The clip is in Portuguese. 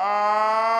Ah!